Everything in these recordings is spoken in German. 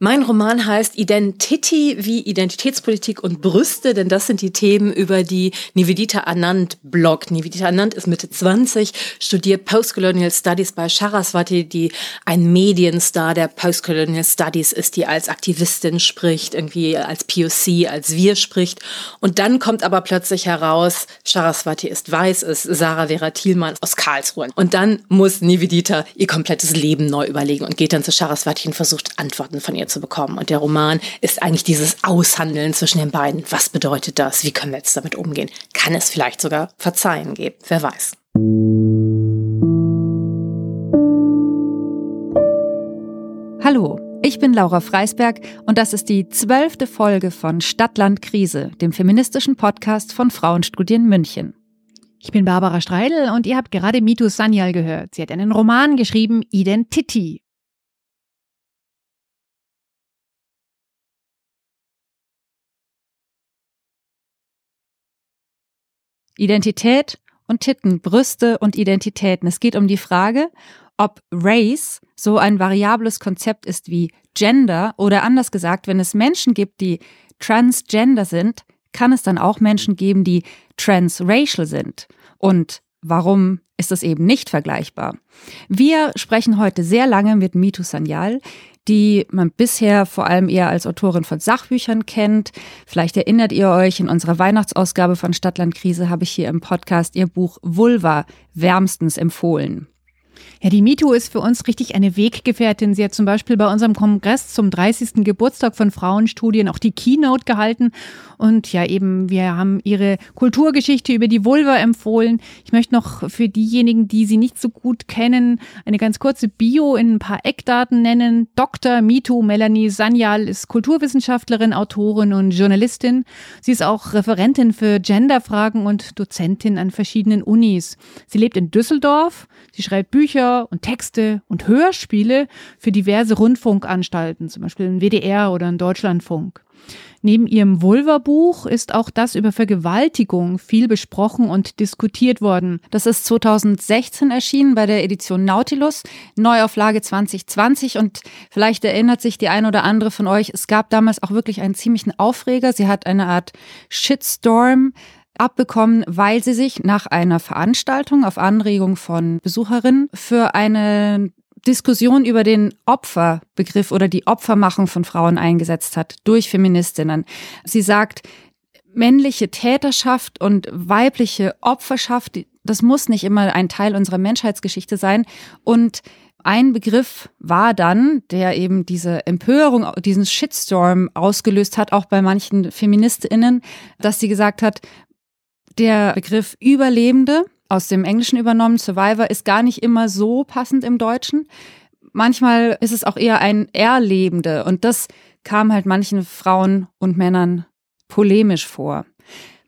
Mein Roman heißt Identity wie Identitätspolitik und Brüste, denn das sind die Themen, über die Nivedita Anand bloggt. Nivedita Anand ist Mitte 20, studiert Postcolonial Studies bei Saraswati, die ein Medienstar der Postcolonial Studies ist, die als Aktivistin spricht, irgendwie als POC, als Wir spricht. Und dann kommt aber plötzlich heraus, Saraswati ist weiß, ist Sarah Vera Thielmann aus Karlsruhe. Und dann muss Nivedita ihr komplettes Leben neu überlegen und geht dann zu Saraswati und versucht Antworten von ihr zu bekommen. Und der Roman ist eigentlich dieses Aushandeln zwischen den beiden. Was bedeutet das? Wie können wir jetzt damit umgehen? Kann es vielleicht sogar Verzeihen geben? Wer weiß. Hallo, ich bin Laura Freisberg und das ist die zwölfte Folge von Stadtland Krise, dem feministischen Podcast von Frauenstudien München. Ich bin Barbara Streidel und ihr habt gerade Mitu Sanyal gehört. Sie hat einen Roman geschrieben, Identity. Identität und Titten, Brüste und Identitäten. Es geht um die Frage, ob Race so ein variables Konzept ist wie Gender oder anders gesagt, wenn es Menschen gibt, die transgender sind, kann es dann auch Menschen geben, die transracial sind. Und warum ist das eben nicht vergleichbar? Wir sprechen heute sehr lange mit Mitu Sanyal die man bisher vor allem eher als Autorin von Sachbüchern kennt. Vielleicht erinnert ihr euch, in unserer Weihnachtsausgabe von Stadtlandkrise habe ich hier im Podcast ihr Buch Vulva wärmstens empfohlen. Ja, die MeToo ist für uns richtig eine Weggefährtin. Sie hat zum Beispiel bei unserem Kongress zum 30. Geburtstag von Frauenstudien auch die Keynote gehalten. Und ja, eben, wir haben ihre Kulturgeschichte über die Vulva empfohlen. Ich möchte noch für diejenigen, die sie nicht so gut kennen, eine ganz kurze Bio in ein paar Eckdaten nennen. Dr. MeToo Melanie Sanyal ist Kulturwissenschaftlerin, Autorin und Journalistin. Sie ist auch Referentin für Genderfragen und Dozentin an verschiedenen Unis. Sie lebt in Düsseldorf. Sie schreibt Bücher und Texte und Hörspiele für diverse Rundfunkanstalten, zum Beispiel im WDR oder im Deutschlandfunk. Neben ihrem Vulva-Buch ist auch das über Vergewaltigung viel besprochen und diskutiert worden. Das ist 2016 erschienen bei der Edition Nautilus, Neuauflage 2020 und vielleicht erinnert sich die ein oder andere von euch, es gab damals auch wirklich einen ziemlichen Aufreger. Sie hat eine Art Shitstorm abbekommen, weil sie sich nach einer Veranstaltung auf Anregung von Besucherinnen für eine Diskussion über den Opferbegriff oder die Opfermachung von Frauen eingesetzt hat durch Feministinnen. Sie sagt, männliche Täterschaft und weibliche Opferschaft, das muss nicht immer ein Teil unserer Menschheitsgeschichte sein. Und ein Begriff war dann, der eben diese Empörung, diesen Shitstorm ausgelöst hat, auch bei manchen Feministinnen, dass sie gesagt hat, der Begriff Überlebende aus dem Englischen übernommen, Survivor, ist gar nicht immer so passend im Deutschen. Manchmal ist es auch eher ein Erlebende und das kam halt manchen Frauen und Männern polemisch vor.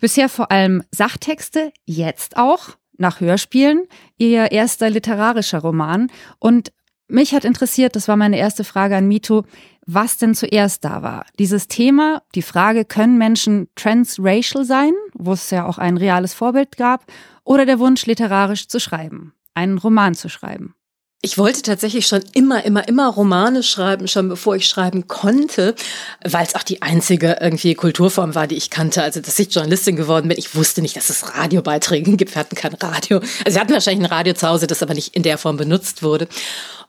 Bisher vor allem Sachtexte, jetzt auch nach Hörspielen, ihr erster literarischer Roman. Und mich hat interessiert, das war meine erste Frage an Mito, was denn zuerst da war. Dieses Thema, die Frage, können Menschen transracial sein, wo es ja auch ein reales Vorbild gab, oder der Wunsch, literarisch zu schreiben, einen Roman zu schreiben. Ich wollte tatsächlich schon immer, immer, immer Romane schreiben, schon bevor ich schreiben konnte, weil es auch die einzige irgendwie Kulturform war, die ich kannte. Also, dass ich Journalistin geworden bin, ich wusste nicht, dass es Radiobeiträge gibt. Wir hatten kein Radio. Also, wir hatten wahrscheinlich ein Radio zu Hause, das aber nicht in der Form benutzt wurde.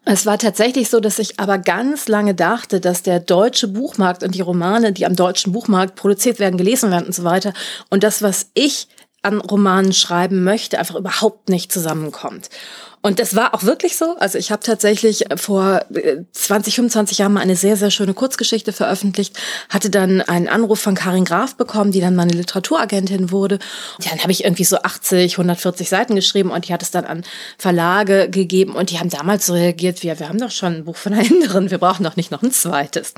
Es war tatsächlich so, dass ich aber ganz lange dachte, dass der deutsche Buchmarkt und die Romane, die am deutschen Buchmarkt produziert werden, gelesen werden und so weiter und das, was ich an Romanen schreiben möchte, einfach überhaupt nicht zusammenkommt. Und das war auch wirklich so. Also ich habe tatsächlich vor 20, äh, 25 Jahren mal eine sehr, sehr schöne Kurzgeschichte veröffentlicht, hatte dann einen Anruf von Karin Graf bekommen, die dann meine Literaturagentin wurde. Und dann habe ich irgendwie so 80, 140 Seiten geschrieben und die hat es dann an Verlage gegeben und die haben damals so reagiert wie, wir haben doch schon ein Buch von einer anderen, wir brauchen doch nicht noch ein zweites.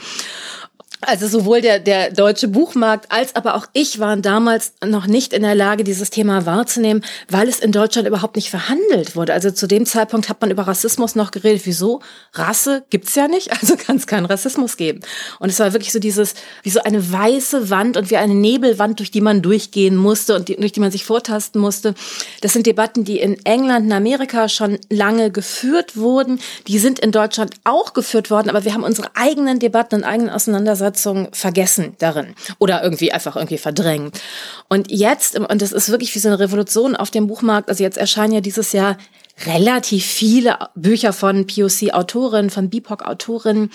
Also sowohl der, der deutsche Buchmarkt als aber auch ich waren damals noch nicht in der Lage, dieses Thema wahrzunehmen, weil es in Deutschland überhaupt nicht verhandelt wurde. Also zu dem Zeitpunkt hat man über Rassismus noch geredet. Wieso? Rasse gibt's ja nicht, also kann es keinen Rassismus geben. Und es war wirklich so dieses, wie so eine weiße Wand und wie eine Nebelwand, durch die man durchgehen musste und die, durch die man sich vortasten musste. Das sind Debatten, die in England, in Amerika schon lange geführt wurden. Die sind in Deutschland auch geführt worden, aber wir haben unsere eigenen Debatten und eigenen Auseinandersetzungen Wertschätzung vergessen darin oder irgendwie einfach irgendwie verdrängen. Und jetzt, und das ist wirklich wie so eine Revolution auf dem Buchmarkt, also jetzt erscheinen ja dieses Jahr relativ viele Bücher von POC-Autorinnen, von BIPOC-Autorinnen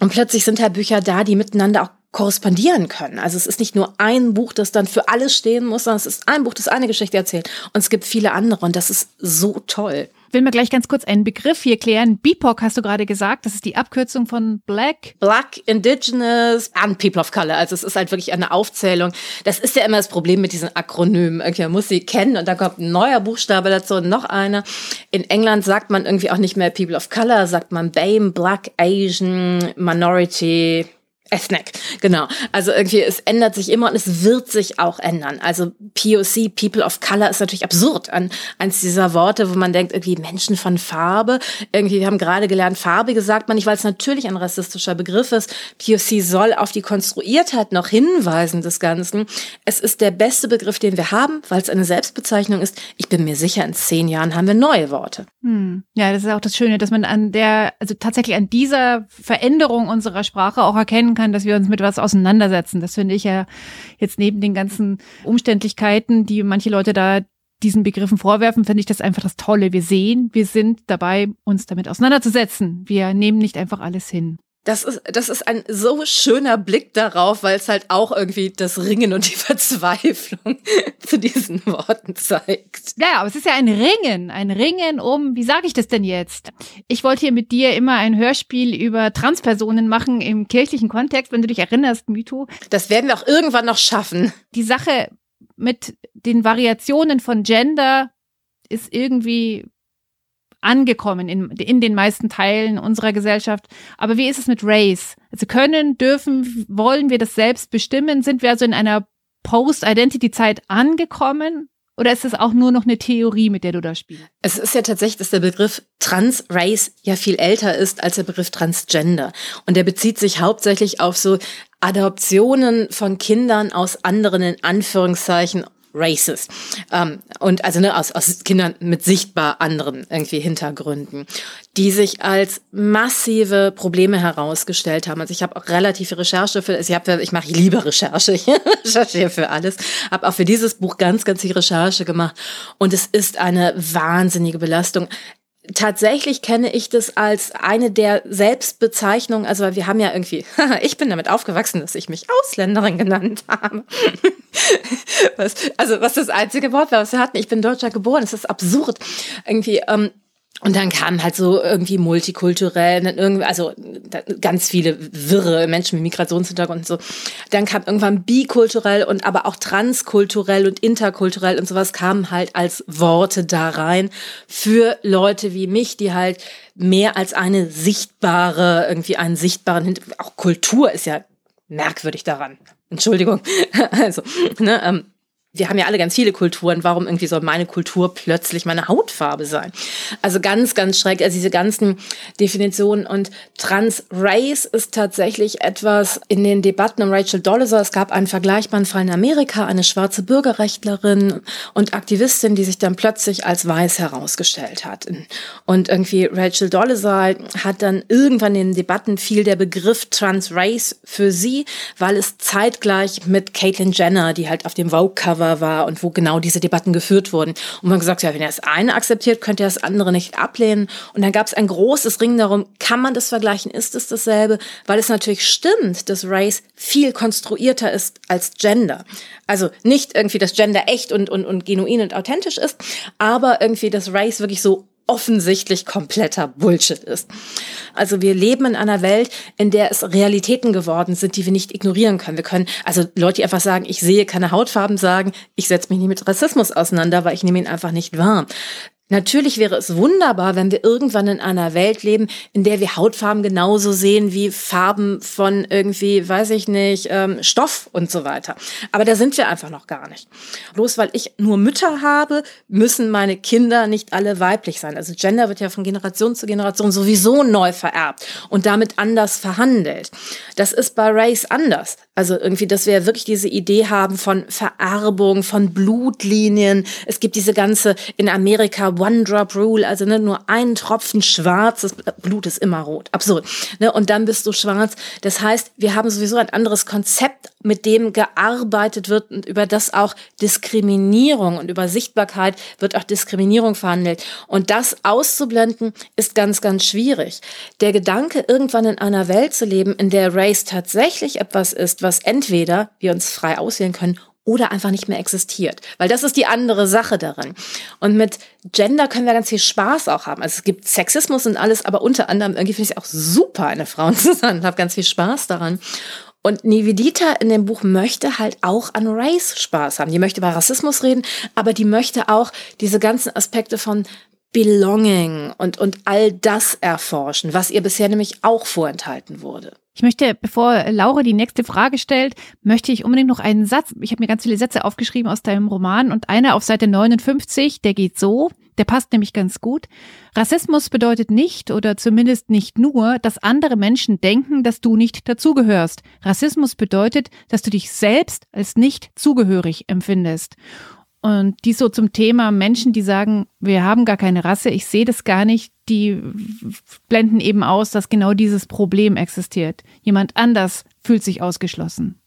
und plötzlich sind halt Bücher da, die miteinander auch korrespondieren können. Also es ist nicht nur ein Buch, das dann für alles stehen muss, sondern es ist ein Buch, das eine Geschichte erzählt. Und es gibt viele andere und das ist so toll will mir gleich ganz kurz einen Begriff hier klären. BIPOC hast du gerade gesagt, das ist die Abkürzung von Black. Black, Indigenous and People of Color. Also es ist halt wirklich eine Aufzählung. Das ist ja immer das Problem mit diesen Akronymen. Irgendwie man muss sie kennen und dann kommt ein neuer Buchstabe dazu und noch einer. In England sagt man irgendwie auch nicht mehr People of Color, sagt man BAME, Black, Asian, Minority, Ethnic, genau. Also irgendwie, es ändert sich immer und es wird sich auch ändern. Also POC, People of Color, ist natürlich absurd. An eins dieser Worte, wo man denkt, irgendwie Menschen von Farbe. Irgendwie, wir haben gerade gelernt, farbige sagt man nicht, weil es natürlich ein rassistischer Begriff ist. POC soll auf die Konstruiertheit noch hinweisen des Ganzen. Es ist der beste Begriff, den wir haben, weil es eine Selbstbezeichnung ist. Ich bin mir sicher, in zehn Jahren haben wir neue Worte. Hm. Ja, das ist auch das Schöne, dass man an der, also tatsächlich an dieser Veränderung unserer Sprache auch erkennen kann, dass wir uns mit was auseinandersetzen. Das finde ich ja jetzt neben den ganzen Umständlichkeiten, die manche Leute da diesen Begriffen vorwerfen, finde ich das einfach das Tolle. Wir sehen, wir sind dabei, uns damit auseinanderzusetzen. Wir nehmen nicht einfach alles hin. Das ist, das ist ein so schöner Blick darauf, weil es halt auch irgendwie das Ringen und die Verzweiflung zu diesen Worten zeigt. Ja, aber es ist ja ein Ringen, ein Ringen um, wie sage ich das denn jetzt? Ich wollte hier mit dir immer ein Hörspiel über Transpersonen machen im kirchlichen Kontext, wenn du dich erinnerst, Mytho. Das werden wir auch irgendwann noch schaffen. Die Sache mit den Variationen von Gender ist irgendwie angekommen in, in den meisten Teilen unserer Gesellschaft. Aber wie ist es mit Race? Also können, dürfen, wollen wir das selbst bestimmen? Sind wir also in einer Post-Identity-Zeit angekommen? Oder ist es auch nur noch eine Theorie, mit der du da spielst? Es ist ja tatsächlich, dass der Begriff Trans-Race ja viel älter ist als der Begriff Transgender. Und der bezieht sich hauptsächlich auf so Adoptionen von Kindern aus anderen, in Anführungszeichen, Races. Ähm, und also ne, aus, aus Kindern mit sichtbar anderen irgendwie Hintergründen, die sich als massive Probleme herausgestellt haben. Also ich habe auch relativ viel Recherche für, ich habe, ich mache, ich liebe Recherche, ich recherchiere für alles, habe auch für dieses Buch ganz, ganz viel Recherche gemacht und es ist eine wahnsinnige Belastung tatsächlich kenne ich das als eine der Selbstbezeichnungen, also wir haben ja irgendwie, ich bin damit aufgewachsen, dass ich mich Ausländerin genannt habe. was, also was das einzige Wort war, was wir hatten. Ich bin Deutscher geboren, das ist absurd. Irgendwie, ähm, und dann kamen halt so irgendwie multikulturell, dann irgendwie, also ganz viele wirre Menschen mit Migrationshintergrund und so. Dann kam irgendwann bikulturell und aber auch transkulturell und interkulturell und sowas kamen halt als Worte da rein für Leute wie mich, die halt mehr als eine sichtbare, irgendwie einen sichtbaren, auch Kultur ist ja merkwürdig daran. Entschuldigung. Also, ne, ähm, wir haben ja alle ganz viele Kulturen. Warum irgendwie soll meine Kultur plötzlich meine Hautfarbe sein? Also ganz, ganz schreck. Also diese ganzen Definitionen und Trans-Race ist tatsächlich etwas in den Debatten um Rachel Dolezal. Es gab einen vergleichbaren Fall in Amerika, eine schwarze Bürgerrechtlerin und Aktivistin, die sich dann plötzlich als weiß herausgestellt hat. Und irgendwie Rachel Dolezal hat dann irgendwann in den Debatten fiel der Begriff Trans-Race für sie, weil es zeitgleich mit Caitlyn Jenner, die halt auf dem Vogue-Cover Cover war und wo genau diese Debatten geführt wurden. Und man gesagt, ja, wenn er das eine akzeptiert, könnte er das andere nicht ablehnen. Und dann gab es ein großes Ring darum, kann man das vergleichen? Ist es dasselbe? Weil es natürlich stimmt, dass Race viel konstruierter ist als Gender. Also nicht irgendwie, dass Gender echt und, und, und genuin und authentisch ist, aber irgendwie, dass Race wirklich so offensichtlich kompletter Bullshit ist. Also wir leben in einer Welt, in der es Realitäten geworden sind, die wir nicht ignorieren können. Wir können, also Leute, die einfach sagen, ich sehe keine Hautfarben, sagen, ich setze mich nicht mit Rassismus auseinander, weil ich nehme ihn einfach nicht wahr. Natürlich wäre es wunderbar, wenn wir irgendwann in einer Welt leben, in der wir Hautfarben genauso sehen wie Farben von irgendwie, weiß ich nicht, ähm, Stoff und so weiter. Aber da sind wir einfach noch gar nicht. Bloß weil ich nur Mütter habe, müssen meine Kinder nicht alle weiblich sein. Also Gender wird ja von Generation zu Generation sowieso neu vererbt und damit anders verhandelt. Das ist bei Race anders. Also irgendwie, dass wir wirklich diese Idee haben von Vererbung, von Blutlinien. Es gibt diese ganze in Amerika One-Drop-Rule, also ne, nur ein Tropfen schwarz, Blut ist immer rot. Absurd. Ne? Und dann bist du schwarz. Das heißt, wir haben sowieso ein anderes Konzept, mit dem gearbeitet wird und über das auch Diskriminierung und über Sichtbarkeit wird auch Diskriminierung verhandelt. Und das auszublenden ist ganz, ganz schwierig. Der Gedanke, irgendwann in einer Welt zu leben, in der Race tatsächlich etwas ist, was entweder wir uns frei auswählen können oder einfach nicht mehr existiert. Weil das ist die andere Sache darin. Und mit Gender können wir ganz viel Spaß auch haben. Also es gibt Sexismus und alles, aber unter anderem irgendwie finde ich es auch super, eine Frau zu sein und habe ganz viel Spaß daran. Und Nivedita in dem Buch möchte halt auch an Race Spaß haben. Die möchte über Rassismus reden, aber die möchte auch diese ganzen Aspekte von Belonging und, und all das erforschen, was ihr bisher nämlich auch vorenthalten wurde. Ich möchte, bevor Laura die nächste Frage stellt, möchte ich unbedingt noch einen Satz, ich habe mir ganz viele Sätze aufgeschrieben aus deinem Roman und einer auf Seite 59, der geht so, der passt nämlich ganz gut. Rassismus bedeutet nicht oder zumindest nicht nur, dass andere Menschen denken, dass du nicht dazugehörst. Rassismus bedeutet, dass du dich selbst als nicht zugehörig empfindest. Und die so zum Thema Menschen, die sagen, wir haben gar keine Rasse, ich sehe das gar nicht, die blenden eben aus, dass genau dieses Problem existiert. Jemand anders fühlt sich ausgeschlossen.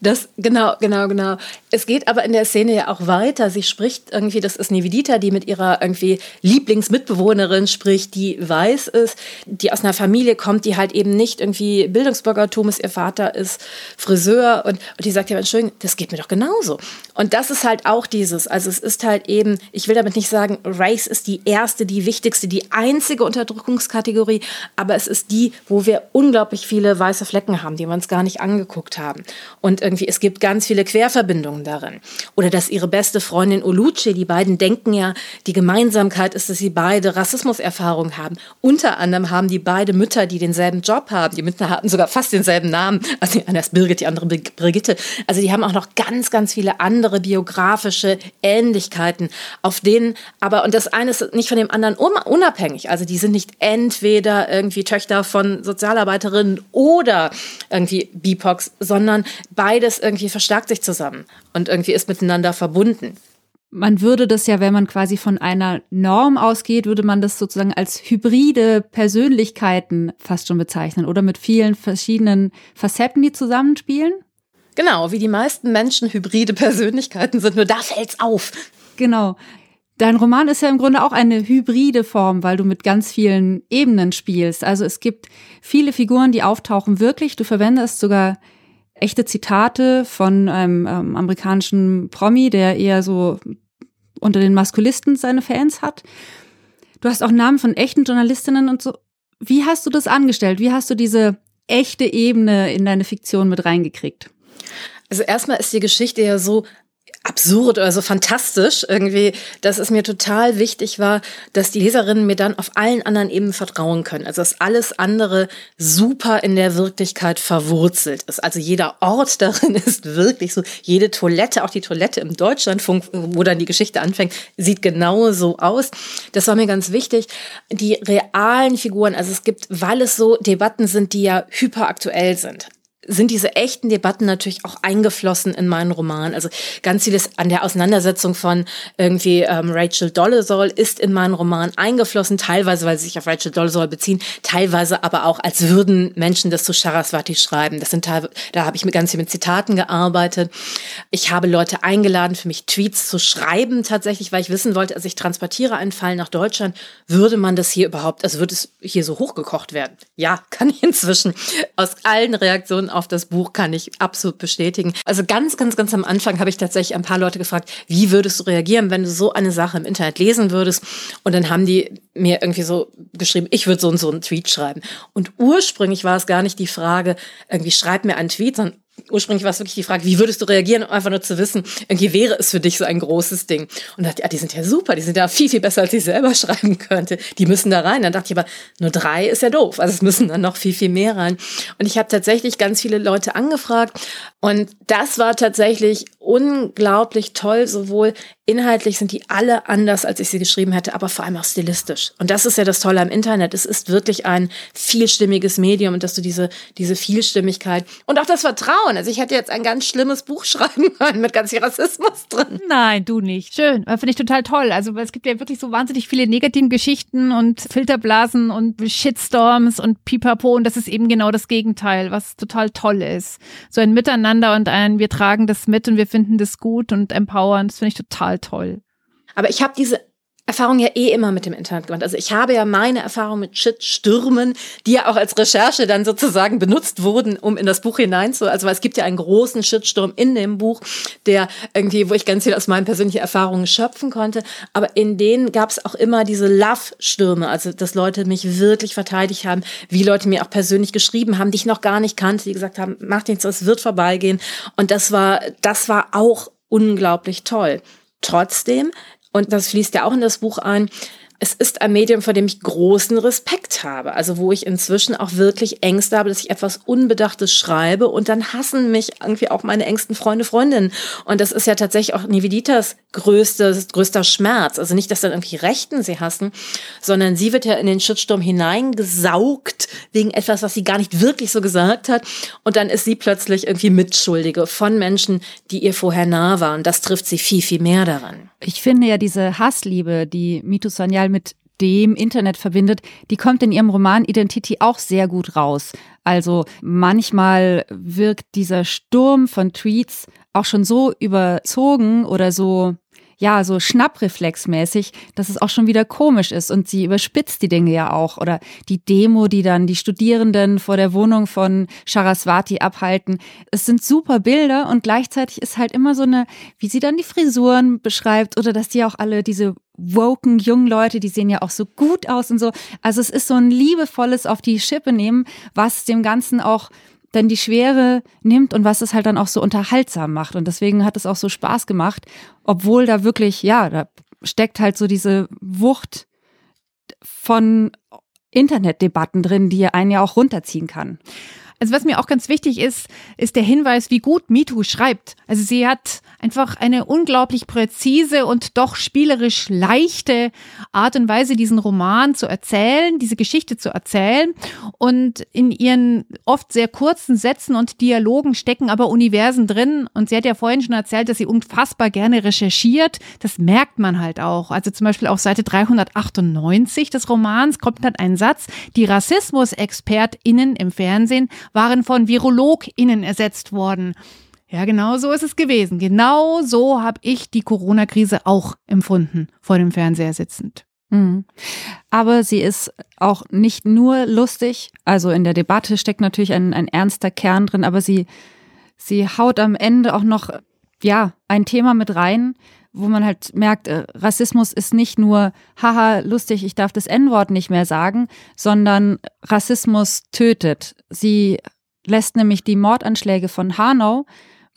Das, genau, genau, genau. Es geht aber in der Szene ja auch weiter. Sie spricht irgendwie, das ist Nivedita, die mit ihrer irgendwie Lieblingsmitbewohnerin spricht, die weiß ist, die aus einer Familie kommt, die halt eben nicht irgendwie Bildungsbürgertum ist. Ihr Vater ist Friseur und, und die sagt ja, Entschuldigung, das geht mir doch genauso. Und das ist halt auch dieses, also es ist halt eben, ich will damit nicht sagen, Race ist die erste, die wichtigste, die einzige Unterdrückungskategorie, aber es ist die, wo wir unglaublich viele weiße Flecken haben, die wir uns gar nicht angeguckt haben. Und irgendwie, es gibt ganz viele Querverbindungen darin. Oder dass ihre beste Freundin Oluce, die beiden denken ja, die Gemeinsamkeit ist, dass sie beide Rassismuserfahrung haben. Unter anderem haben die beide Mütter, die denselben Job haben. Die Mütter hatten sogar fast denselben Namen. Also die eine ist Birgit, die andere Brigitte. Also die haben auch noch ganz, ganz viele andere biografische Ähnlichkeiten, auf denen aber, und das eine ist nicht von dem anderen unabhängig. Also die sind nicht entweder irgendwie Töchter von Sozialarbeiterinnen oder irgendwie BIPOX, sondern beide beides irgendwie verstärkt sich zusammen und irgendwie ist miteinander verbunden. Man würde das ja, wenn man quasi von einer Norm ausgeht, würde man das sozusagen als hybride Persönlichkeiten fast schon bezeichnen oder mit vielen verschiedenen Facetten, die zusammenspielen. Genau, wie die meisten Menschen hybride Persönlichkeiten sind, nur da fällt's auf. Genau. Dein Roman ist ja im Grunde auch eine hybride Form, weil du mit ganz vielen Ebenen spielst. Also es gibt viele Figuren, die auftauchen wirklich. Du verwendest sogar echte Zitate von einem ähm, amerikanischen Promi, der eher so unter den Maskulisten seine Fans hat. Du hast auch Namen von echten Journalistinnen und so. Wie hast du das angestellt? Wie hast du diese echte Ebene in deine Fiktion mit reingekriegt? Also erstmal ist die Geschichte ja so absurd oder so fantastisch irgendwie, dass es mir total wichtig war, dass die Leserinnen mir dann auf allen anderen Ebenen vertrauen können. Also dass alles andere super in der Wirklichkeit verwurzelt ist. Also jeder Ort darin ist wirklich so. Jede Toilette, auch die Toilette im Deutschlandfunk, wo dann die Geschichte anfängt, sieht genau so aus. Das war mir ganz wichtig. Die realen Figuren, also es gibt, weil es so Debatten sind, die ja hyperaktuell sind sind diese echten Debatten natürlich auch eingeflossen in meinen Roman. Also ganz vieles an der Auseinandersetzung von irgendwie ähm, Rachel Dolezal ist in meinen Roman eingeflossen, teilweise, weil sie sich auf Rachel Dolezal beziehen, teilweise aber auch, als würden Menschen das zu Saraswati schreiben. Das sind da habe ich mit ganz viel mit Zitaten gearbeitet. Ich habe Leute eingeladen, für mich Tweets zu schreiben tatsächlich, weil ich wissen wollte, also ich transportiere einen Fall nach Deutschland, würde man das hier überhaupt, also würde es hier so hochgekocht werden? Ja, kann ich inzwischen aus allen Reaktionen auf das Buch kann ich absolut bestätigen. Also ganz, ganz, ganz am Anfang habe ich tatsächlich ein paar Leute gefragt, wie würdest du reagieren, wenn du so eine Sache im Internet lesen würdest? Und dann haben die mir irgendwie so geschrieben, ich würde so und so einen Tweet schreiben. Und ursprünglich war es gar nicht die Frage, irgendwie schreib mir einen Tweet, sondern ursprünglich war es wirklich die Frage, wie würdest du reagieren, um einfach nur zu wissen, irgendwie wäre es für dich so ein großes Ding. Und dachte, ja, die sind ja super, die sind ja viel, viel besser, als ich selber schreiben könnte. Die müssen da rein. Dann dachte ich aber, nur drei ist ja doof. Also es müssen dann noch viel, viel mehr rein. Und ich habe tatsächlich ganz viele Leute angefragt. Und das war tatsächlich unglaublich toll, sowohl inhaltlich sind die alle anders, als ich sie geschrieben hätte, aber vor allem auch stilistisch. Und das ist ja das Tolle am Internet. Es ist wirklich ein vielstimmiges Medium und dass du diese, diese Vielstimmigkeit und auch das Vertrauen. Also ich hätte jetzt ein ganz schlimmes Buch schreiben können mit ganz viel Rassismus drin. Nein, du nicht. Schön. Finde ich total toll. Also es gibt ja wirklich so wahnsinnig viele negativen Geschichten und Filterblasen und Shitstorms und Pipapo. Und das ist eben genau das Gegenteil, was total toll ist. So ein Miteinander und ein, wir tragen das mit und wir finden das gut und empowern. Das finde ich total toll. Aber ich habe diese Erfahrung ja eh immer mit dem Internet gemacht. Also ich habe ja meine Erfahrung mit Shitstürmen, die ja auch als Recherche dann sozusagen benutzt wurden, um in das Buch hinein zu. Also es gibt ja einen großen Shitsturm in dem Buch, der irgendwie, wo ich ganz viel aus meinen persönlichen Erfahrungen schöpfen konnte. Aber in denen gab es auch immer diese Love-Stürme, also dass Leute mich wirklich verteidigt haben, wie Leute mir auch persönlich geschrieben haben, die ich noch gar nicht kannte, die gesagt haben, macht nichts, es wird vorbeigehen. Und das war, das war auch unglaublich toll. Trotzdem, und das fließt ja auch in das Buch ein, es ist ein Medium, vor dem ich großen Respekt habe. Also wo ich inzwischen auch wirklich Ängste habe, dass ich etwas Unbedachtes schreibe und dann hassen mich irgendwie auch meine engsten Freunde, Freundinnen. Und das ist ja tatsächlich auch Nividitas größtes, größter Schmerz. Also nicht, dass dann irgendwie Rechten sie hassen, sondern sie wird ja in den Shitsturm hineingesaugt wegen etwas, was sie gar nicht wirklich so gesagt hat. Und dann ist sie plötzlich irgendwie Mitschuldige von Menschen, die ihr vorher nah waren. Das trifft sie viel, viel mehr daran. Ich finde ja diese Hassliebe, die Mitu Sanyal mit dem Internet verbindet, die kommt in ihrem Roman Identity auch sehr gut raus. Also manchmal wirkt dieser Sturm von Tweets auch schon so überzogen oder so ja, so schnappreflexmäßig, dass es auch schon wieder komisch ist und sie überspitzt die Dinge ja auch. Oder die Demo, die dann die Studierenden vor der Wohnung von Charaswati abhalten. Es sind super Bilder und gleichzeitig ist halt immer so eine, wie sie dann die Frisuren beschreibt oder dass die auch alle diese woken jungen Leute, die sehen ja auch so gut aus und so. Also es ist so ein liebevolles auf die Schippe nehmen, was dem Ganzen auch dann die Schwere nimmt und was es halt dann auch so unterhaltsam macht. Und deswegen hat es auch so Spaß gemacht, obwohl da wirklich, ja, da steckt halt so diese Wucht von Internetdebatten drin, die einen ja auch runterziehen kann. Also was mir auch ganz wichtig ist, ist der Hinweis, wie gut MeToo schreibt. Also sie hat einfach eine unglaublich präzise und doch spielerisch leichte Art und Weise, diesen Roman zu erzählen, diese Geschichte zu erzählen. Und in ihren oft sehr kurzen Sätzen und Dialogen stecken aber Universen drin. Und sie hat ja vorhin schon erzählt, dass sie unfassbar gerne recherchiert. Das merkt man halt auch. Also zum Beispiel auf Seite 398 des Romans kommt dann ein Satz, die Rassismusexpertinnen im Fernsehen waren von VirologInnen ersetzt worden. Ja, genau so ist es gewesen. Genau so habe ich die Corona-Krise auch empfunden, vor dem Fernseher sitzend. Mhm. Aber sie ist auch nicht nur lustig. Also in der Debatte steckt natürlich ein, ein ernster Kern drin, aber sie, sie haut am Ende auch noch, ja, ein Thema mit rein, wo man halt merkt, äh, Rassismus ist nicht nur, haha, lustig, ich darf das N-Wort nicht mehr sagen, sondern Rassismus tötet. Sie lässt nämlich die Mordanschläge von Hanau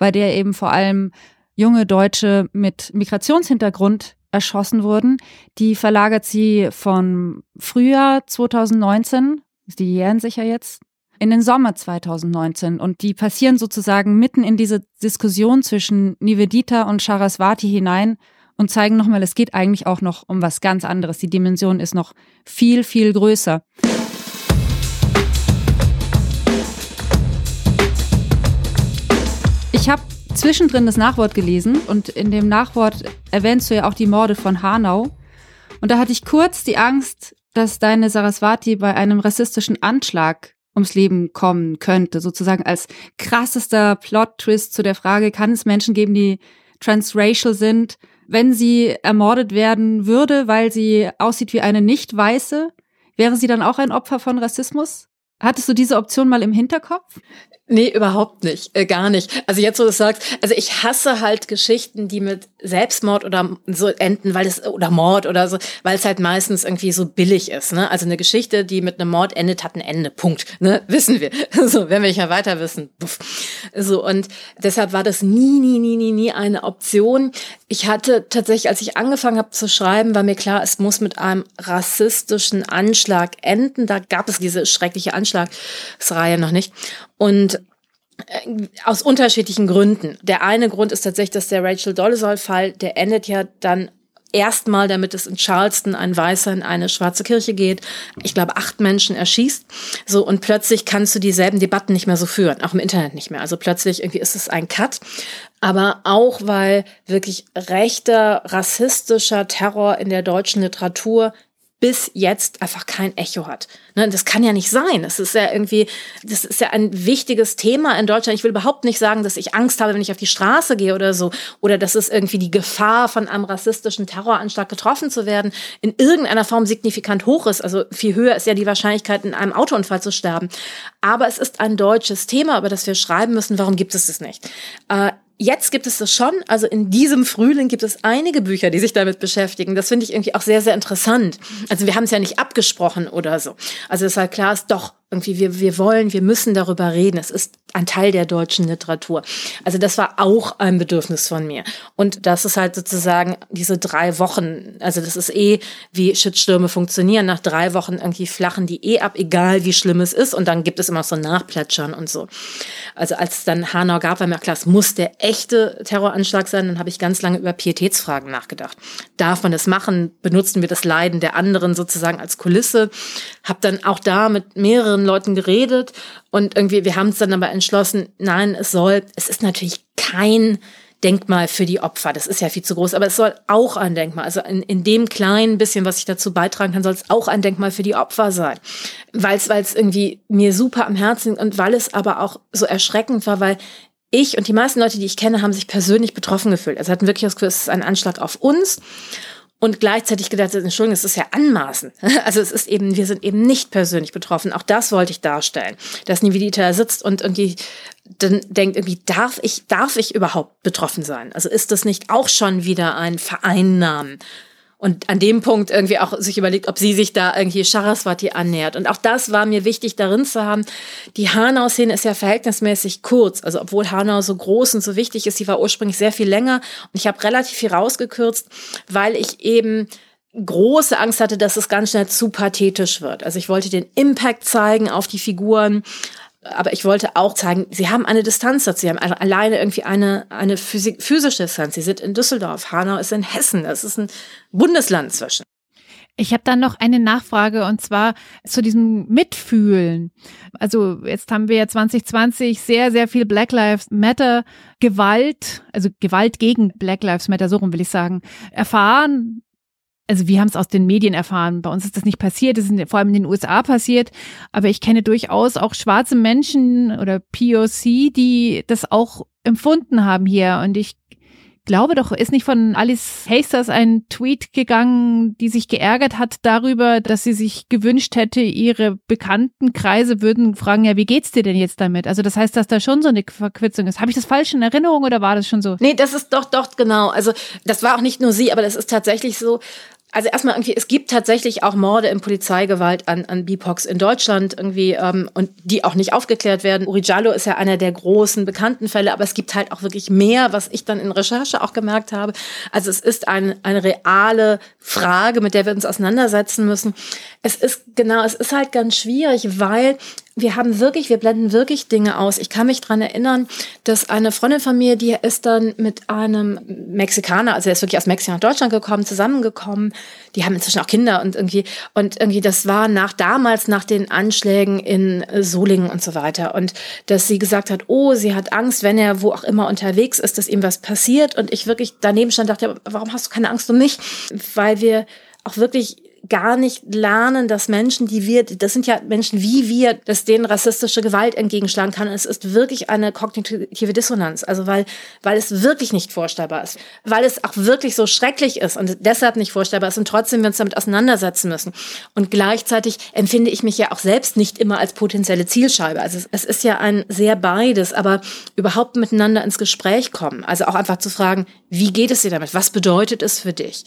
bei der eben vor allem junge Deutsche mit Migrationshintergrund erschossen wurden. Die verlagert sie von Frühjahr 2019, die jähren sich ja jetzt, in den Sommer 2019. Und die passieren sozusagen mitten in diese Diskussion zwischen Nivedita und Charaswati hinein und zeigen nochmal, es geht eigentlich auch noch um was ganz anderes. Die Dimension ist noch viel, viel größer. Ich habe zwischendrin das Nachwort gelesen und in dem Nachwort erwähnst du ja auch die Morde von Hanau. Und da hatte ich kurz die Angst, dass deine Saraswati bei einem rassistischen Anschlag ums Leben kommen könnte, sozusagen als krassester Plot-Twist zu der Frage, kann es Menschen geben, die transracial sind, wenn sie ermordet werden würde, weil sie aussieht wie eine Nicht-Weiße? Wäre sie dann auch ein Opfer von Rassismus? Hattest du diese Option mal im Hinterkopf? Nee, überhaupt nicht. Äh, gar nicht. Also jetzt, wo du es sagst, also ich hasse halt Geschichten, die mit Selbstmord oder so enden, weil es, oder Mord oder so, weil es halt meistens irgendwie so billig ist. Ne? Also eine Geschichte, die mit einem Mord endet, hat ein Ende. Punkt. Ne? Wissen wir. So, wenn wir nicht mehr weiter wissen. Puff. So, und deshalb war das nie, nie, nie, nie, nie eine Option. Ich hatte tatsächlich, als ich angefangen habe zu schreiben, war mir klar, es muss mit einem rassistischen Anschlag enden. Da gab es diese schreckliche Anschlagsreihe noch nicht. Und äh, aus unterschiedlichen Gründen. Der eine Grund ist tatsächlich, dass der Rachel Dolezal-Fall, der endet ja dann erstmal, damit es in Charleston ein Weißer in eine schwarze Kirche geht, ich glaube, acht Menschen erschießt. So, und plötzlich kannst du dieselben Debatten nicht mehr so führen, auch im Internet nicht mehr. Also plötzlich irgendwie ist es ein Cut. Aber auch, weil wirklich rechter, rassistischer Terror in der deutschen Literatur bis jetzt einfach kein Echo hat. Ne, das kann ja nicht sein. Das ist ja irgendwie, das ist ja ein wichtiges Thema in Deutschland. Ich will überhaupt nicht sagen, dass ich Angst habe, wenn ich auf die Straße gehe oder so, oder dass es irgendwie die Gefahr von einem rassistischen Terroranschlag getroffen zu werden in irgendeiner Form signifikant hoch ist. Also viel höher ist ja die Wahrscheinlichkeit, in einem Autounfall zu sterben. Aber es ist ein deutsches Thema, über das wir schreiben müssen. Warum gibt es das nicht? Äh, Jetzt gibt es das schon. Also in diesem Frühling gibt es einige Bücher, die sich damit beschäftigen. Das finde ich irgendwie auch sehr, sehr interessant. Also wir haben es ja nicht abgesprochen oder so. Also ist halt klar, ist doch irgendwie, wir, wir wollen, wir müssen darüber reden. Es ist ein Teil der deutschen Literatur. Also das war auch ein Bedürfnis von mir. Und das ist halt sozusagen diese drei Wochen, also das ist eh, wie Shitstürme funktionieren. Nach drei Wochen irgendwie flachen die eh ab, egal wie schlimm es ist. Und dann gibt es immer so Nachplätschern und so. Also als es dann Hanau gab, war mir klar, es muss der echte Terroranschlag sein. Dann habe ich ganz lange über Pietätsfragen nachgedacht. Darf man das machen? Benutzen wir das Leiden der anderen sozusagen als Kulisse? Hab dann auch da mit mehreren mehreren Leuten geredet und irgendwie, wir haben es dann aber entschlossen, nein, es soll, es ist natürlich kein Denkmal für die Opfer. Das ist ja viel zu groß, aber es soll auch ein Denkmal, also in, in dem kleinen bisschen, was ich dazu beitragen kann, soll es auch ein Denkmal für die Opfer sein. Weil es, weil es irgendwie mir super am Herzen und weil es aber auch so erschreckend war, weil ich und die meisten Leute, die ich kenne, haben sich persönlich betroffen gefühlt. Also hatten wirklich das Gefühl, es ist ein Anschlag auf uns und gleichzeitig gedacht, Entschuldigung, es ist ja anmaßen. Also es ist eben, wir sind eben nicht persönlich betroffen. Auch das wollte ich darstellen. Dass Nivedita sitzt und irgendwie dann denkt irgendwie, darf ich, darf ich überhaupt betroffen sein? Also ist das nicht auch schon wieder ein Vereinnahmen? Und an dem Punkt irgendwie auch sich überlegt, ob sie sich da irgendwie Saraswati annähert. Und auch das war mir wichtig darin zu haben. Die Hanau-Szene ist ja verhältnismäßig kurz. Also obwohl Hanau so groß und so wichtig ist, sie war ursprünglich sehr viel länger. Und ich habe relativ viel rausgekürzt, weil ich eben große Angst hatte, dass es ganz schnell zu pathetisch wird. Also ich wollte den Impact zeigen auf die Figuren, aber ich wollte auch zeigen, sie haben eine Distanz dazu. Sie haben alleine irgendwie eine, eine Physik, physische Distanz. Sie sind in Düsseldorf. Hanau ist in Hessen. Das ist ein Bundesland zwischen. Ich habe dann noch eine Nachfrage und zwar zu diesem Mitfühlen. Also jetzt haben wir ja 2020 sehr, sehr viel Black Lives Matter Gewalt, also Gewalt gegen Black Lives Matter, so rum will ich sagen, erfahren also wir haben es aus den Medien erfahren. Bei uns ist das nicht passiert, das ist vor allem in den USA passiert. Aber ich kenne durchaus auch schwarze Menschen oder POC, die das auch empfunden haben hier. Und ich glaube doch, ist nicht von Alice Hasters ein Tweet gegangen, die sich geärgert hat darüber, dass sie sich gewünscht hätte, ihre bekannten Kreise würden fragen, ja, wie geht's dir denn jetzt damit? Also das heißt, dass da schon so eine Verquitzung ist. Habe ich das falsch in Erinnerung oder war das schon so? Nee, das ist doch, doch, genau. Also das war auch nicht nur sie, aber das ist tatsächlich so, also erstmal irgendwie, es gibt tatsächlich auch Morde in Polizeigewalt an, an BIPOX in Deutschland irgendwie ähm, und die auch nicht aufgeklärt werden. Uri Jallo ist ja einer der großen bekannten Fälle, aber es gibt halt auch wirklich mehr, was ich dann in Recherche auch gemerkt habe. Also es ist ein, eine reale Frage, mit der wir uns auseinandersetzen müssen. Es ist genau, es ist halt ganz schwierig, weil wir haben wirklich, wir blenden wirklich Dinge aus. Ich kann mich dran erinnern, dass eine Freundin von mir, die ist dann mit einem Mexikaner, also er ist wirklich aus Mexiko nach Deutschland gekommen, zusammengekommen. Die haben inzwischen auch Kinder und irgendwie, und irgendwie, das war nach damals, nach den Anschlägen in Solingen und so weiter. Und dass sie gesagt hat, oh, sie hat Angst, wenn er wo auch immer unterwegs ist, dass ihm was passiert. Und ich wirklich daneben stand, dachte, warum hast du keine Angst um mich? Weil wir auch wirklich gar nicht lernen, dass Menschen, die wir, das sind ja Menschen wie wir, dass denen rassistische Gewalt entgegenschlagen kann. Es ist wirklich eine kognitive Dissonanz. Also weil, weil es wirklich nicht vorstellbar ist. Weil es auch wirklich so schrecklich ist und deshalb nicht vorstellbar ist und trotzdem wir uns damit auseinandersetzen müssen. Und gleichzeitig empfinde ich mich ja auch selbst nicht immer als potenzielle Zielscheibe. Also es ist ja ein sehr beides, aber überhaupt miteinander ins Gespräch kommen. Also auch einfach zu fragen, wie geht es dir damit? Was bedeutet es für dich?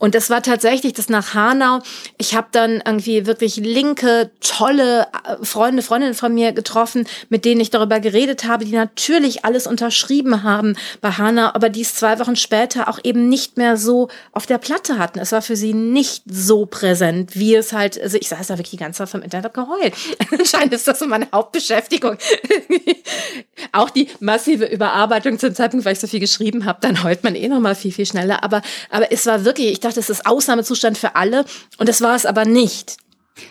Und das war tatsächlich das nach Hanau. Ich habe dann irgendwie wirklich linke, tolle äh, Freunde, Freundinnen von mir getroffen, mit denen ich darüber geredet habe, die natürlich alles unterschrieben haben bei Hanau, aber die es zwei Wochen später auch eben nicht mehr so auf der Platte hatten. Es war für sie nicht so präsent, wie es halt, also ich saß da wirklich die ganze Zeit vom Internet geheult. Anscheinend ist das so meine Hauptbeschäftigung. auch die massive Überarbeitung zum Zeitpunkt, weil ich so viel geschrieben habe, dann heult man eh noch mal viel, viel schneller. Aber, aber es war wirklich, ich dachte, das ist Ausnahmezustand für alle und das war es aber nicht.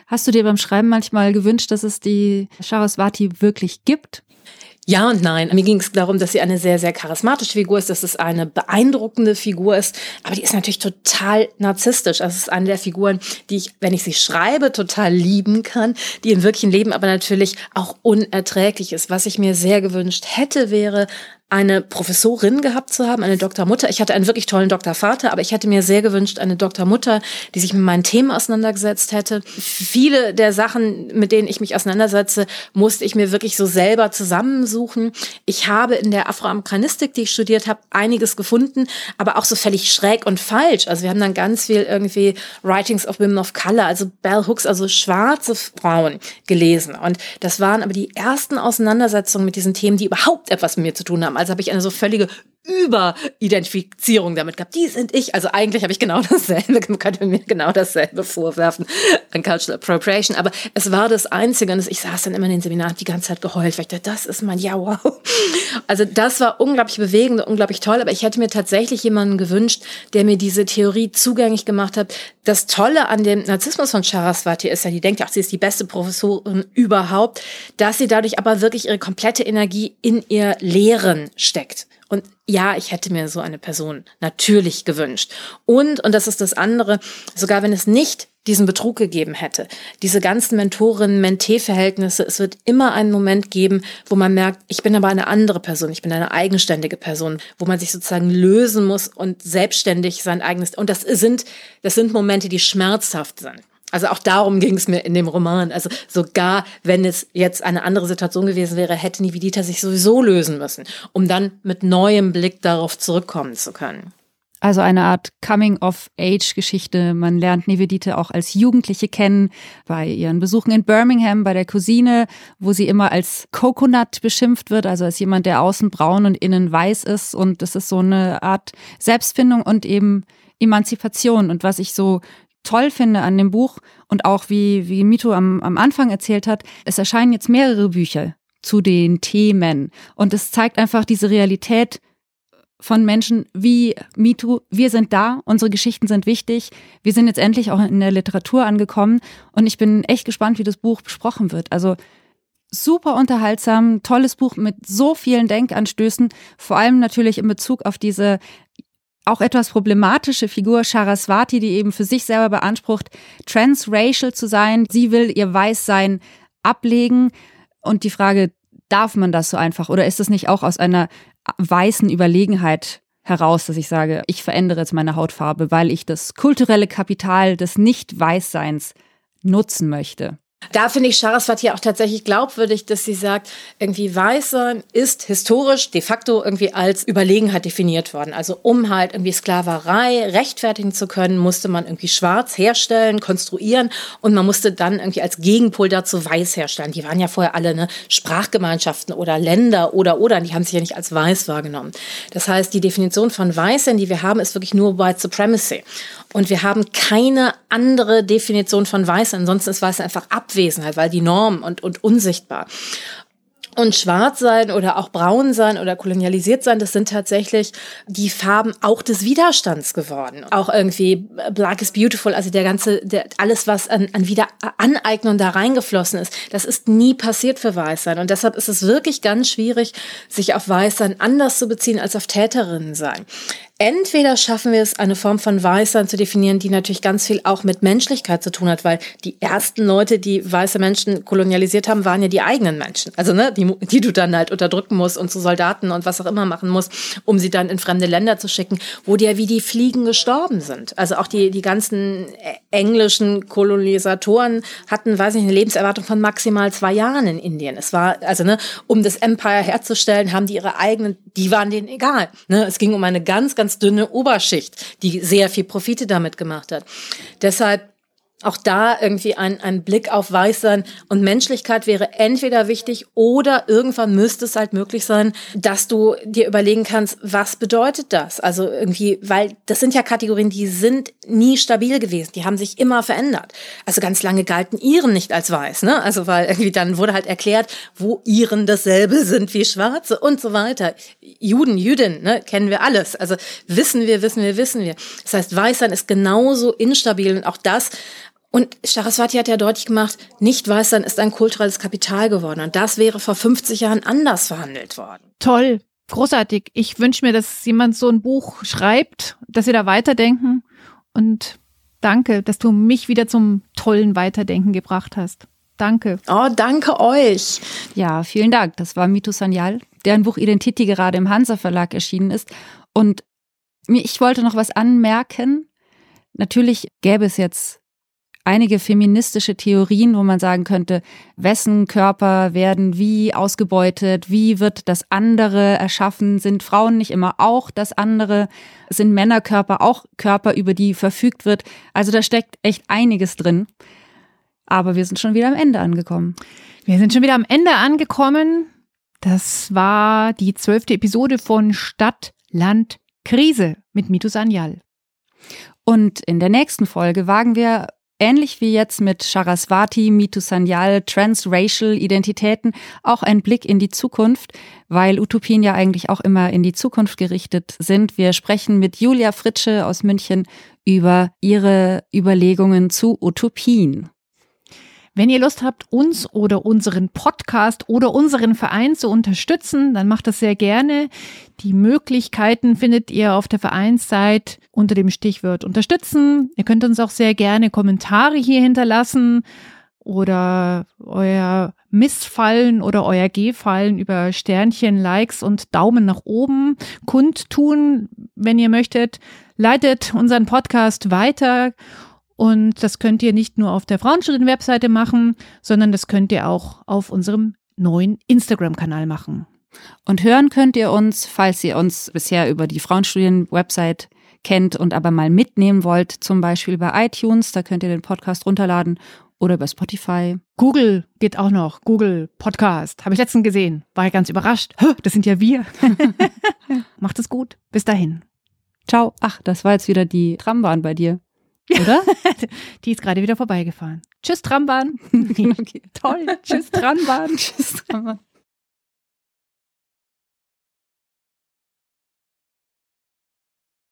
Hast du dir beim Schreiben manchmal gewünscht, dass es die Saraswati wirklich gibt? Ja und nein. Mir ging es darum, dass sie eine sehr, sehr charismatische Figur ist, dass es eine beeindruckende Figur ist. Aber die ist natürlich total narzisstisch. Also es ist eine der Figuren, die ich, wenn ich sie schreibe, total lieben kann, die im wirklichen Leben aber natürlich auch unerträglich ist. Was ich mir sehr gewünscht hätte, wäre eine Professorin gehabt zu haben, eine Doktormutter. Ich hatte einen wirklich tollen Doktorvater, aber ich hätte mir sehr gewünscht, eine Doktormutter, die sich mit meinen Themen auseinandergesetzt hätte. Viele der Sachen, mit denen ich mich auseinandersetze, musste ich mir wirklich so selber zusammensuchen. Ich habe in der Afroamerikanistik, die ich studiert habe, einiges gefunden, aber auch so völlig schräg und falsch. Also wir haben dann ganz viel irgendwie Writings of Women of Color, also Bell Hooks, also schwarze Frauen gelesen. Und das waren aber die ersten Auseinandersetzungen mit diesen Themen, die überhaupt etwas mit mir zu tun haben. Also habe ich eine so völlige Überidentifizierung damit gehabt. Die sind ich. Also eigentlich habe ich genau dasselbe, man könnte mir genau dasselbe vorwerfen an Cultural Appropriation. Aber es war das Einzige. Und ich saß dann immer in den Seminaren, die ganze Zeit geheult, weil ich dachte, das ist mein, ja, wow. Also das war unglaublich bewegend, unglaublich toll. Aber ich hätte mir tatsächlich jemanden gewünscht, der mir diese Theorie zugänglich gemacht hat. Das Tolle an dem Narzissmus von Charaswati ist ja, die denkt ja auch, sie ist die beste Professorin überhaupt, dass sie dadurch aber wirklich ihre komplette Energie in ihr Lehren steckt. Und ja, ich hätte mir so eine Person natürlich gewünscht. Und, und das ist das andere, sogar wenn es nicht diesen Betrug gegeben hätte, diese ganzen Mentorinnen-Mentee-Verhältnisse, es wird immer einen Moment geben, wo man merkt, ich bin aber eine andere Person, ich bin eine eigenständige Person, wo man sich sozusagen lösen muss und selbstständig sein eigenes, und das sind, das sind Momente, die schmerzhaft sind. Also auch darum ging es mir in dem Roman. Also sogar wenn es jetzt eine andere Situation gewesen wäre, hätte Nivedita sich sowieso lösen müssen, um dann mit neuem Blick darauf zurückkommen zu können. Also eine Art Coming-of-Age-Geschichte. Man lernt Nivedite auch als Jugendliche kennen, bei ihren Besuchen in Birmingham, bei der Cousine, wo sie immer als Coconut beschimpft wird, also als jemand, der außen braun und innen weiß ist. Und das ist so eine Art Selbstfindung und eben Emanzipation. Und was ich so toll finde an dem Buch und auch wie, wie Mito am, am Anfang erzählt hat, es erscheinen jetzt mehrere Bücher zu den Themen und es zeigt einfach diese Realität von Menschen wie MeToo. Wir sind da, unsere Geschichten sind wichtig. Wir sind jetzt endlich auch in der Literatur angekommen und ich bin echt gespannt, wie das Buch besprochen wird. Also super unterhaltsam, tolles Buch mit so vielen Denkanstößen, vor allem natürlich in Bezug auf diese auch etwas problematische Figur Saraswati, die eben für sich selber beansprucht, transracial zu sein. Sie will ihr Weißsein ablegen. Und die Frage, darf man das so einfach? Oder ist es nicht auch aus einer weißen Überlegenheit heraus, dass ich sage, ich verändere jetzt meine Hautfarbe, weil ich das kulturelle Kapital des Nicht-Weißseins nutzen möchte? Da finde ich Saraswati auch tatsächlich glaubwürdig, dass sie sagt, irgendwie Weißsein ist historisch de facto irgendwie als Überlegenheit definiert worden. Also um halt irgendwie Sklaverei rechtfertigen zu können, musste man irgendwie Schwarz herstellen, konstruieren und man musste dann irgendwie als Gegenpol dazu Weiß herstellen. Die waren ja vorher alle ne, Sprachgemeinschaften oder Länder oder oder, die haben sich ja nicht als Weiß wahrgenommen. Das heißt, die Definition von Weißsein, die wir haben, ist wirklich nur White Supremacy. Und wir haben keine andere Definition von Weiß. Ansonsten ist Weiß einfach Abwesenheit, weil die Norm und, und unsichtbar. Und schwarz sein oder auch braun sein oder kolonialisiert sein, das sind tatsächlich die Farben auch des Widerstands geworden. Auch irgendwie Black is Beautiful, also der ganze, der, alles, was an, an Wiederaneignung da reingeflossen ist, das ist nie passiert für Weißsein. Und deshalb ist es wirklich ganz schwierig, sich auf Weißsein anders zu beziehen als auf Täterinnen sein. Entweder schaffen wir es, eine Form von Weißsein zu definieren, die natürlich ganz viel auch mit Menschlichkeit zu tun hat, weil die ersten Leute, die weiße Menschen kolonialisiert haben, waren ja die eigenen Menschen. Also, ne, die, die du dann halt unterdrücken musst und zu Soldaten und was auch immer machen musst, um sie dann in fremde Länder zu schicken, wo die ja wie die Fliegen gestorben sind. Also auch die, die ganzen englischen Kolonisatoren hatten, weiß ich, eine Lebenserwartung von maximal zwei Jahren in Indien. Es war, also, ne, um das Empire herzustellen, haben die ihre eigenen, die waren denen egal. Ne? Es ging um eine ganz, ganz ganz dünne Oberschicht, die sehr viel Profite damit gemacht hat. Deshalb auch da irgendwie ein, ein Blick auf Weißsein und Menschlichkeit wäre entweder wichtig oder irgendwann müsste es halt möglich sein, dass du dir überlegen kannst, was bedeutet das? Also irgendwie, weil das sind ja Kategorien, die sind nie stabil gewesen, die haben sich immer verändert. Also ganz lange galten Iren nicht als weiß, ne? Also weil irgendwie dann wurde halt erklärt, wo Iren dasselbe sind wie Schwarze und so weiter. Juden, Jüdin, ne? Kennen wir alles. Also wissen wir, wissen wir, wissen wir. Das heißt, Weißsein ist genauso instabil und auch das und Saraswati hat ja deutlich gemacht, nicht weiß sein ist ein kulturelles Kapital geworden. Und das wäre vor 50 Jahren anders verhandelt worden. Toll, großartig. Ich wünsche mir, dass jemand so ein Buch schreibt, dass wir da weiterdenken. Und danke, dass du mich wieder zum tollen Weiterdenken gebracht hast. Danke. Oh, danke euch. Ja, vielen Dank. Das war Mito Sanyal, deren Buch Identity gerade im Hansa Verlag erschienen ist. Und ich wollte noch was anmerken. Natürlich gäbe es jetzt einige feministische Theorien, wo man sagen könnte, wessen Körper werden wie ausgebeutet, wie wird das andere erschaffen, sind Frauen nicht immer auch das andere, sind Männerkörper auch Körper, über die verfügt wird. Also da steckt echt einiges drin. Aber wir sind schon wieder am Ende angekommen. Wir sind schon wieder am Ende angekommen. Das war die zwölfte Episode von Stadt, Land, Krise mit Mito Sanyal. Und in der nächsten Folge wagen wir ähnlich wie jetzt mit Charaswati, Mitu Sanyal, transracial Identitäten auch ein Blick in die Zukunft, weil Utopien ja eigentlich auch immer in die Zukunft gerichtet sind. Wir sprechen mit Julia Fritsche aus München über ihre Überlegungen zu Utopien. Wenn ihr Lust habt, uns oder unseren Podcast oder unseren Verein zu unterstützen, dann macht das sehr gerne. Die Möglichkeiten findet ihr auf der Vereinsseite unter dem Stichwort unterstützen. Ihr könnt uns auch sehr gerne Kommentare hier hinterlassen oder euer Missfallen oder euer Gefallen über Sternchen, Likes und Daumen nach oben kundtun, wenn ihr möchtet. Leitet unseren Podcast weiter und das könnt ihr nicht nur auf der Frauenstudien-Webseite machen, sondern das könnt ihr auch auf unserem neuen Instagram-Kanal machen. Und hören könnt ihr uns, falls ihr uns bisher über die Frauenstudien-Website kennt und aber mal mitnehmen wollt, zum Beispiel bei iTunes, da könnt ihr den Podcast runterladen oder über Spotify. Google geht auch noch. Google Podcast. Habe ich letztens gesehen. War ich ganz überrascht. Das sind ja wir. Macht es gut. Bis dahin. Ciao. Ach, das war jetzt wieder die Trambahn bei dir. Oder? Die ist gerade wieder vorbeigefahren. Tschüss, Trambahn. okay. Toll. Tschüss, Trambahn. Tschüss, Trambahn.